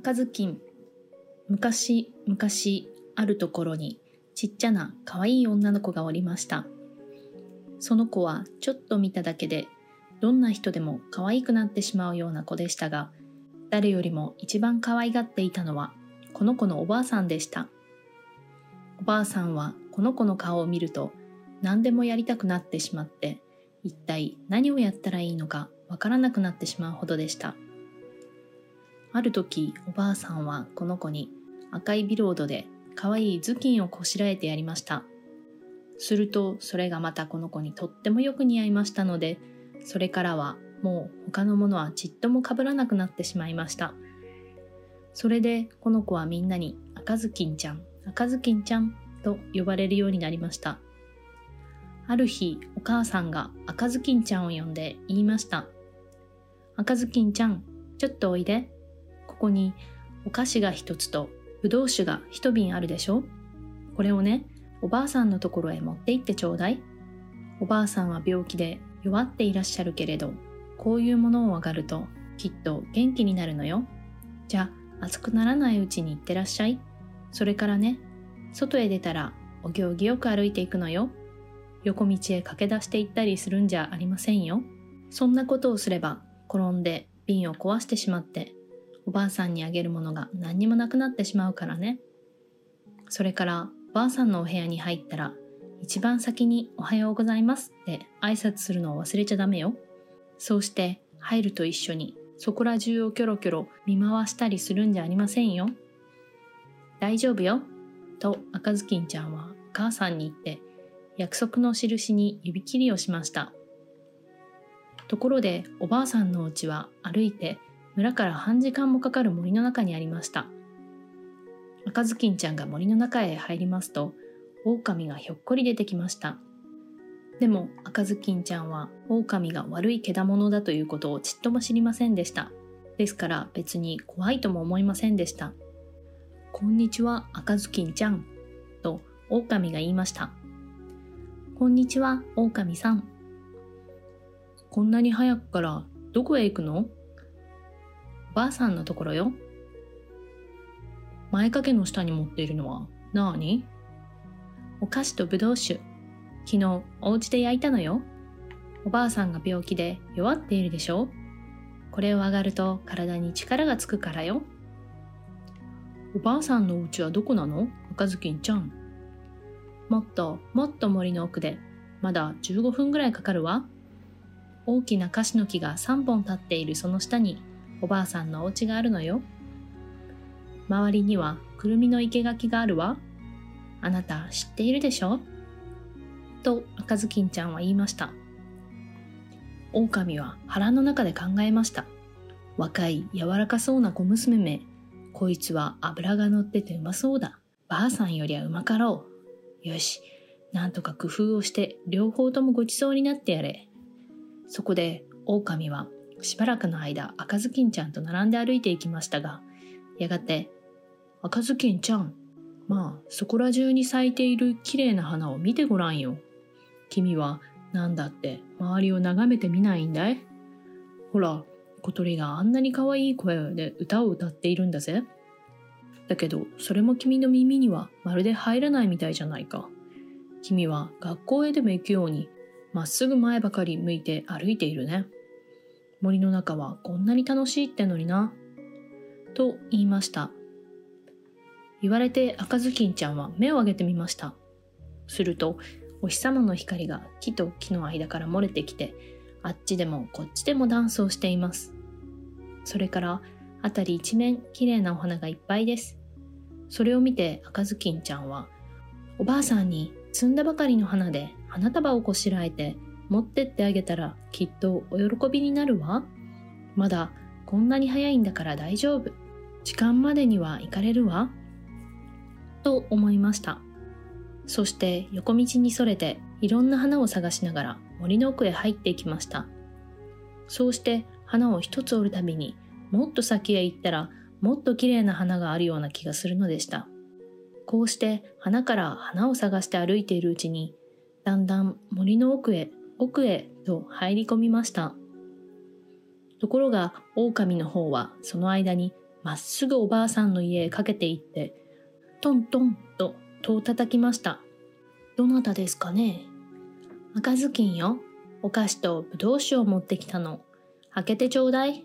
赤ずきん。昔、昔、あるところにちっちゃな可愛い女の子がおりました。その子はちょっと見ただけで、どんな人でも可愛くなってしまうような子でしたが、誰よりも一番可愛がっていたのは、この子のおばあさんでした。おばあさんはこの子の顔を見ると、何でもやりたくなってしまって、一体何をやったらいいのかわからなくなってしまうほどでした。ある時、おばあさんはこの子に赤いビロードで可愛い頭巾をこしらえてやりました。すると、それがまたこの子にとってもよく似合いましたので、それからはもう他のものはちっとも被らなくなってしまいました。それでこの子はみんなに赤ずきんちゃん、赤ずきんちゃんと呼ばれるようになりました。ある日、お母さんが赤ずきんちゃんを呼んで言いました。赤ずきんちゃん、ちょっとおいで。ここにお菓子が一つとぶどう酒が一瓶あるでしょ？これをね、おばあさんのところへ持って行ってちょうだい。おばあさんは病気で弱っていらっしゃるけれど、こういうものをあがるときっと元気になるのよ。じゃあ、暑くならないうちに行ってらっしゃい。それからね、外へ出たらお行儀よく歩いていくのよ。横道へ駆け出していったりするんじゃありませんよ。そんなことをすれば転んで瓶を壊してしまっておばあさんにあげるものが何にもなくなってしまうからね。それからおばあさんのお部屋に入ったら一番先におはようございますって挨拶するのを忘れちゃダメよ。そうして入ると一緒にそこら中をキョロキョロ見回したりするんじゃありませんよ。大丈夫よ。と赤ずきんちゃんはお母さんに言って約束の印に指切りをしました。ところでおばあさんのお家は歩いて村から半時間もかかる森の中にありました。赤ずきんちゃんが森の中へ入りますと、狼がひょっこり出てきました。でも赤ずきんちゃんは狼が悪い獣だということをちっとも知りませんでした。ですから別に怖いとも思いませんでした。こんにちは赤ずきんちゃん。と狼が言いました。こんにちは狼さん。こんなに早くからどこへ行くの？ばあさんのところよ。前掛けの下に持っているのは何お菓子とぶどう酒。昨日お家で焼いたのよ。おばあさんが病気で弱っているでしょ？これをあがると体に力がつくからよ。おばあさんのお家はどこなの？赤ずきんちゃん。もっともっと森の奥で、まだ15分ぐらいかかるわ。大きなカシの木が3本立っているその下におばあさんのお家があるのよ。周りにはくるみの生垣があるわ。あなた知っているでしょ？と赤ずきんちゃんは言いました。狼は腹の中で考えました。若い柔らかそうな小娘め。こいつは脂が乗っててうまそうだ。ばあさんよりはうまかろう。よし、なんとか工夫をして両方ともごちそうになってやれ。そこで狼はしばらくの間赤ずきんちゃんと並んで歩いていきましたが、やがて、赤ずきんちゃん、まあそこら中に咲いている綺麗な花を見てごらんよ。君はなんだって周りを眺めてみないんだい？ほら、小鳥があんなに可愛い声で歌を歌っているんだぜ。だけど、それも君の耳にはまるで入らないみたいじゃないか。君は学校へでも行くように、まっすぐ前ばかり向いて歩いているね。森の中はこんなに楽しいってのにな。と言いました。言われて赤ずきんちゃんは目を上げてみました。すると、お日様の光が木と木の間から漏れてきて、あっちでもこっちでもダンスをしています。それから、あたり一面綺麗なお花がいっぱいです。それを見て赤ずきんちゃんは、おばあさんに摘んだばかりの花で花束をこしらえて持ってってあげたらきっとお喜びになるわ。まだこんなに早いんだから大丈夫。時間までには行かれるわ。と思いました。そして横道にそれていろんな花を探しながら森の奥へ入っていきました。そうして花を一つ折るたびにもっと先へ行ったらもっと綺麗な花があるような気がするのでした。こうして花から花を探して歩いているうちにだんだん森の奥へ奥へと入り込みました。ところが狼の方はその間にまっすぐおばあさんの家へかけて行って、トントンと戸を叩きました。どなたですかね？赤ずきんよ。お菓子とぶどう酒を持ってきたの。開けてちょうだい。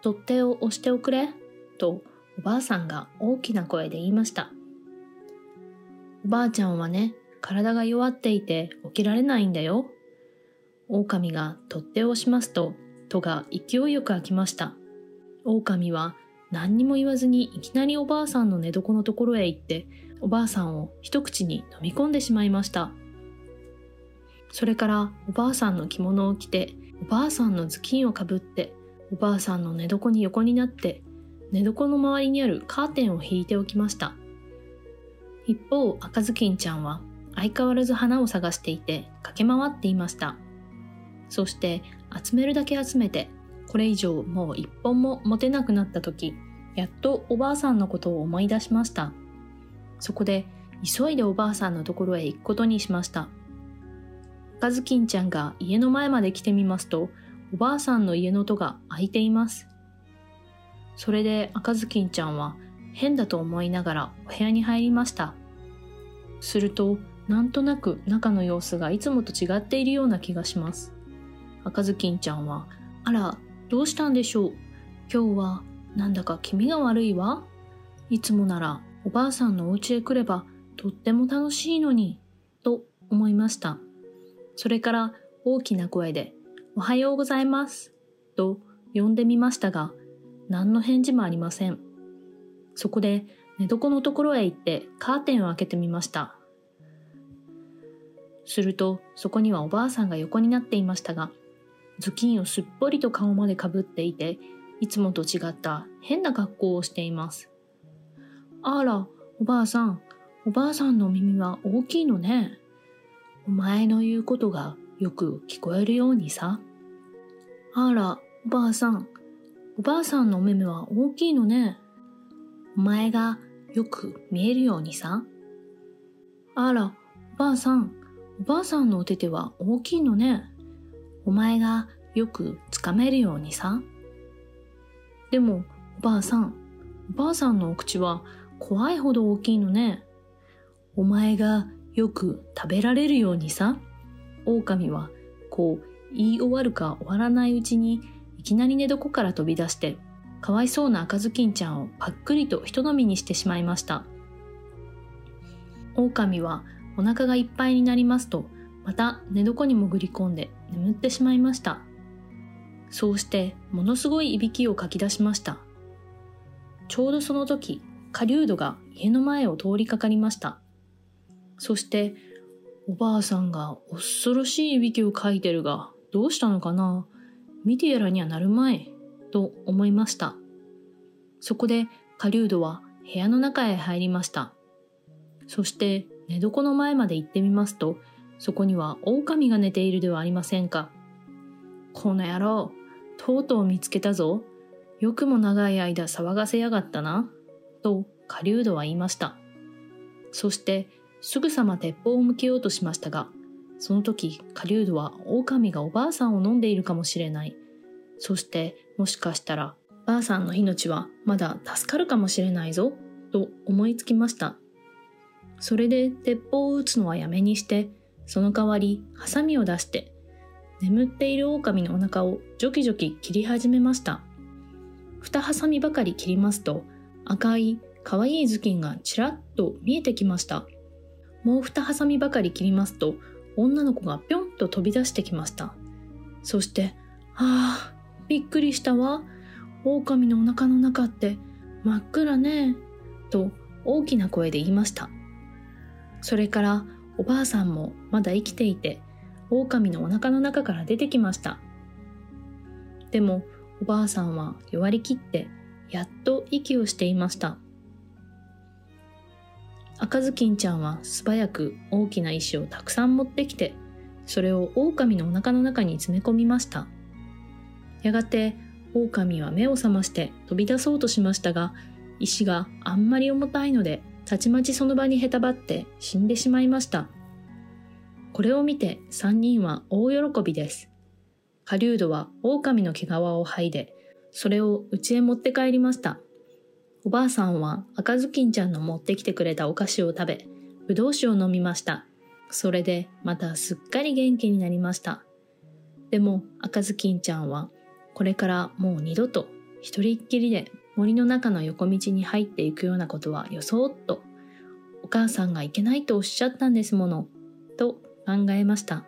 取っ手を押しておくれ。とおばあさんが大きな声で言いました。おばあちゃんはね、体が弱っていて起きられないんだよ。狼が取っ手をしますと、戸が勢いよく開きました。狼は何にも言わずにいきなりおばあさんの寝床のところへ行って、おばあさんを一口に飲み込んでしまいました。それからおばあさんの着物を着て、おばあさんの頭巾をかぶって、おばあさんの寝床に横になって、寝床の周りにあるカーテンを引いておきました。一方、赤ずきんちゃんは相変わらず花を探していて駆け回っていました。そして集めるだけ集めて、これ以上もう一本も持てなくなった時、やっとおばあさんのことを思い出しました。そこで急いでおばあさんのところへ行くことにしました。赤ずきんちゃんが家の前まで来てみますと、おばあさんの家の戸が開いています。それで赤ずきんちゃんは変だと思いながらお部屋に入りました。すると、なんとなく中の様子がいつもと違っているような気がします。赤ずきんちゃんは、あら、どうしたんでしょう?今日はなんだか気味が悪いわ?いつもならおばあさんのお家へ来ればとっても楽しいのに、と思いました。それから大きな声で、おはようございます、と呼んでみましたが、何の返事もありません。そこで寝床のところへ行ってカーテンを開けてみました。するとそこにはおばあさんが横になっていましたが、頭巾をすっぽりと顔までかぶっていて、いつもと違った変な格好をしています。あら、おばあさん、おばあさんの耳は大きいのね。お前の言うことがよく聞こえるようにさ。あら、おばあさん。おばあさんのお目目は大きいのね。お前がよく見えるようにさ。あら、おばあさん。おばあさんのお手手は大きいのね。お前がよくつかめるようにさ。でも、おばあさん。おばあさんのお口は怖いほど大きいのね。お前がよく食べられるようにさ。狼はこう言い終わるか終わらないうちにいきなり寝床から飛び出してかわいそうな赤ずきんちゃんをパックリと人飲みにしてしまいました。狼はお腹がいっぱいになりますとまた寝床に潜り込んで眠ってしまいました。そうしてものすごいいびきをかき出しました。ちょうどその時、狩人が家の前を通りかかりました。そして、おばあさんが恐ろしいいびきをかいてるが、どうしたのかな？見てやらにはなるまい、と思いました。そこで、狩人は部屋の中へ入りました。そして、寝床の前まで行ってみますと、そこには狼が寝ているではありませんか。この野郎、とうとう見つけたぞ。よくも長い間騒がせやがったな。と、狩人は言いました。そして、すぐさま鉄砲を向けようとしましたが、その時、狩人は狼がおばあさんを飲んでいるかもしれない。そして、もしかしたら、ばあさんの命はまだ助かるかもしれないぞ、と思いつきました。それで鉄砲を撃つのはやめにして、その代わり、ハサミを出して、眠っている狼のお腹をジョキジョキ切り始めました。二ハサミばかり切りますと、赤い可愛い頭巾がちらっと見えてきました。もう二ハサミばかり切りますと、女の子がぴょんと飛び出してきました。そして、ああ、びっくりしたわ。狼のお腹の中って真っ暗ね。と大きな声で言いました。それからおばあさんもまだ生きていて、狼のお腹の中から出てきました。でもおばあさんは弱りきってやっと息をしていました。赤ずきんちゃんは素早く大きな石をたくさん持ってきて、それを狼のお腹の中に詰め込みました。やがて狼は目を覚まして飛び出そうとしましたが、石があんまり重たいので、たちまちその場にへたばって死んでしまいました。これを見て三人は大喜びです。狩人は狼の毛皮を剥いで、それを家へ持って帰りました。おばあさんは赤ずきんちゃんの持ってきてくれたお菓子を食べ、ぶどう酒を飲みました。それでまたすっかり元気になりました。でも赤ずきんちゃんはこれからもう二度と一人っきりで森の中の横道に入っていくようなことはよそーっとお母さんがいけないとおっしゃったんですものと考えました。